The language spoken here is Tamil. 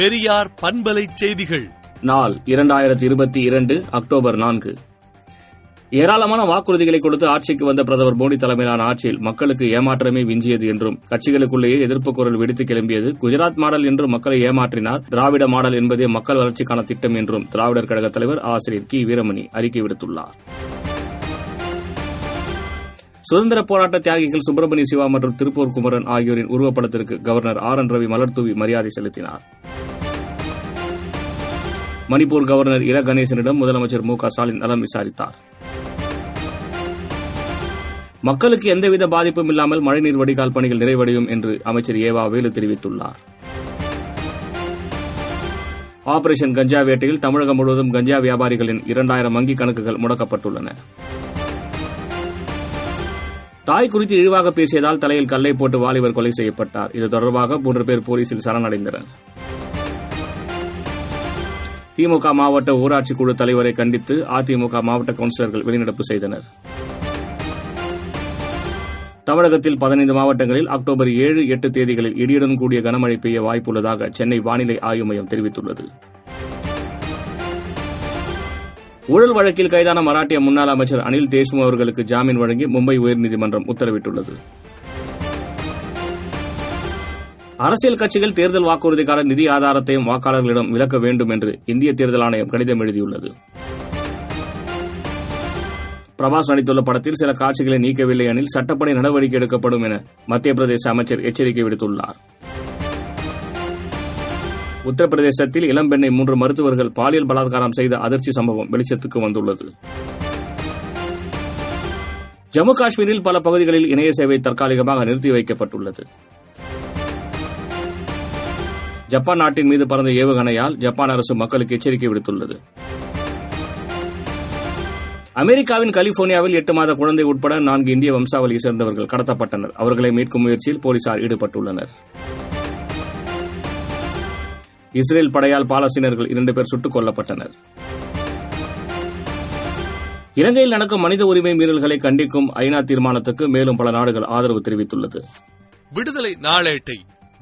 பெரியார் பண்பலை செய்திகள். நாள் இரண்டாயிரத்தி இருபத்தி இரண்டு அக்டோபர் நான்கு. ஏராளமான வாக்குறுதிகளை கொடுத்து ஆட்சிக்கு வந்த பிரதமர் மோடி தலைமையிலான ஆட்சியில் மக்களுக்கு ஏமாற்றமே விஞ்சியது என்றும் கட்சிகளுக்குள்ளேயே எதிர்ப்பு குரல் வெடித்து கிளம்பியது குஜராத் மாடல் என்று மக்களை ஏமாற்றினார் திராவிட மாடல் என்பதே மக்கள் வளர்ச்சிக்கான திட்டம் என்றும் திராவிடர் கழக தலைவர் ஆசிரியர் கி. வீரமணி அறிக்கை விடுத்துள்ளார். சுதந்திர போராட்ட தியாகிகள் சுப்பிரமணிய சிவா மற்றும் திருப்பூர் குமரன் ஆகியோரின் உருவப்படத்திற்கு கவர்னர் ஆர். என். ரவி மலர்தூவி மரியாதை செலுத்தினார். மணிப்பூர் கவர்னர் இல கணேசனிடம் முதலமைச்சர் மு க ஸ்டாலின் நலம் விசாரித்தார். மக்களுக்கு எந்தவித பாதிப்பும் இல்லாமல் மழைநீர் வடிகால் பணிகள் நிறைவடையும் என்று அமைச்சர் ஏவா வேலு தெரிவித்துள்ளார். ஆபரேஷன் கஞ்சா வேட்டையில் தமிழகம் முழுவதும் கஞ்சா வியாபாரிகளின் இரண்டாயிரம் வங்கிக் கணக்குகள் முடக்கப்பட்டுள்ளன. தாய் குறித்து இழிவாக பேசியதால் தலையில் கல்லை போட்டு வாலிபர் கொலை செய்யப்பட்டார். இது தொடர்பாக மூன்று பேர் போலீசில் சரணடைந்தனர். திமுக மாவட்ட ஊராட்சி குழு தலைவரை கண்டித்து அதிமுக மாவட்ட கவுன்சிலர்கள் வெளிநடப்பு செய்தனர். தமிழகத்தில் பதினைந்து மாவட்டங்களில் அக்டோபர் ஏழு எட்டு தேதிகளில் இடியுடன் கூடிய கனமழை பெய்ய வாய்ப்புள்ளதாக சென்னை வானிலை ஆய்வு மையம் தெரிவித்துள்ளது. ஊழல் வழக்கில் கைதான மராட்டிய முன்னாள் அமைச்சர் அனில் தேஷ்மு அவர்களுக்கு ஜாமீன் வழங்கி மும்பை உயர்நீதிமன்றம் உத்தரவிட்டுள்ளது. அரசியல் கட்சிகள் தேர்தல் வாக்குறுதிக்கான நிதி ஆதாரத்தையும் வாக்காளர்களிடம் விளக்க வேண்டும் என்று இந்திய தேர்தல் ஆணையம் கடிதம் எழுதியுள்ளது. பிரபாஸ் நடித்துள்ள படத்தில் சில காட்சிகளை நீக்கவில்லை எனில் சட்டப்படி நடவடிக்கை எடுக்கப்படும் என மத்திய பிரதேச அமைச்சர் எச்சரிக்கை விடுத்துள்ளார். உத்தரப்பிரதேசத்தில் இளம்பெண்ணை மூன்று மருத்துவர்கள் பாலியல் பலாத்காரம் செய்த அதிர்ச்சி சம்பவம் வெளிச்சத்துக்கு வந்துள்ளது. ஜம்மு காஷ்மீரில் பல பகுதிகளில் இணைய சேவை தற்காலிகமாக நிறுத்தி வைக்கப்பட்டுள்ளது. ஜப்பான் நாட்டின் மீது பறந்த ஏவுகணையால் ஜப்பான் அரசு மக்களுக்கு எச்சரிக்கை விடுத்துள்ளது. அமெரிக்காவின் கலிபோர்னியாவில் எட்டு மாத குழந்தை உட்பட நான்கு இந்திய வம்சாவளியை சேர்ந்தவர்கள் கடத்தப்பட்டனர். அவர்களை மீட்கும் முயற்சியில் போலீசார் ஈடுபட்டுள்ளனர். இஸ்ரேல் படையால் பாலஸ்தீனர்கள் இரண்டு பேர் சுட்டுக் கொல்லப்பட்டனர். இலங்கையில் நடக்கும் மனித உரிமை மீறல்களை கண்டிக்கும் ஐநா தீர்மானத்துக்கு மேலும் பல நாடுகள் ஆதரவு தெரிவித்துள்ளது. விடுதலை நாளேட்டை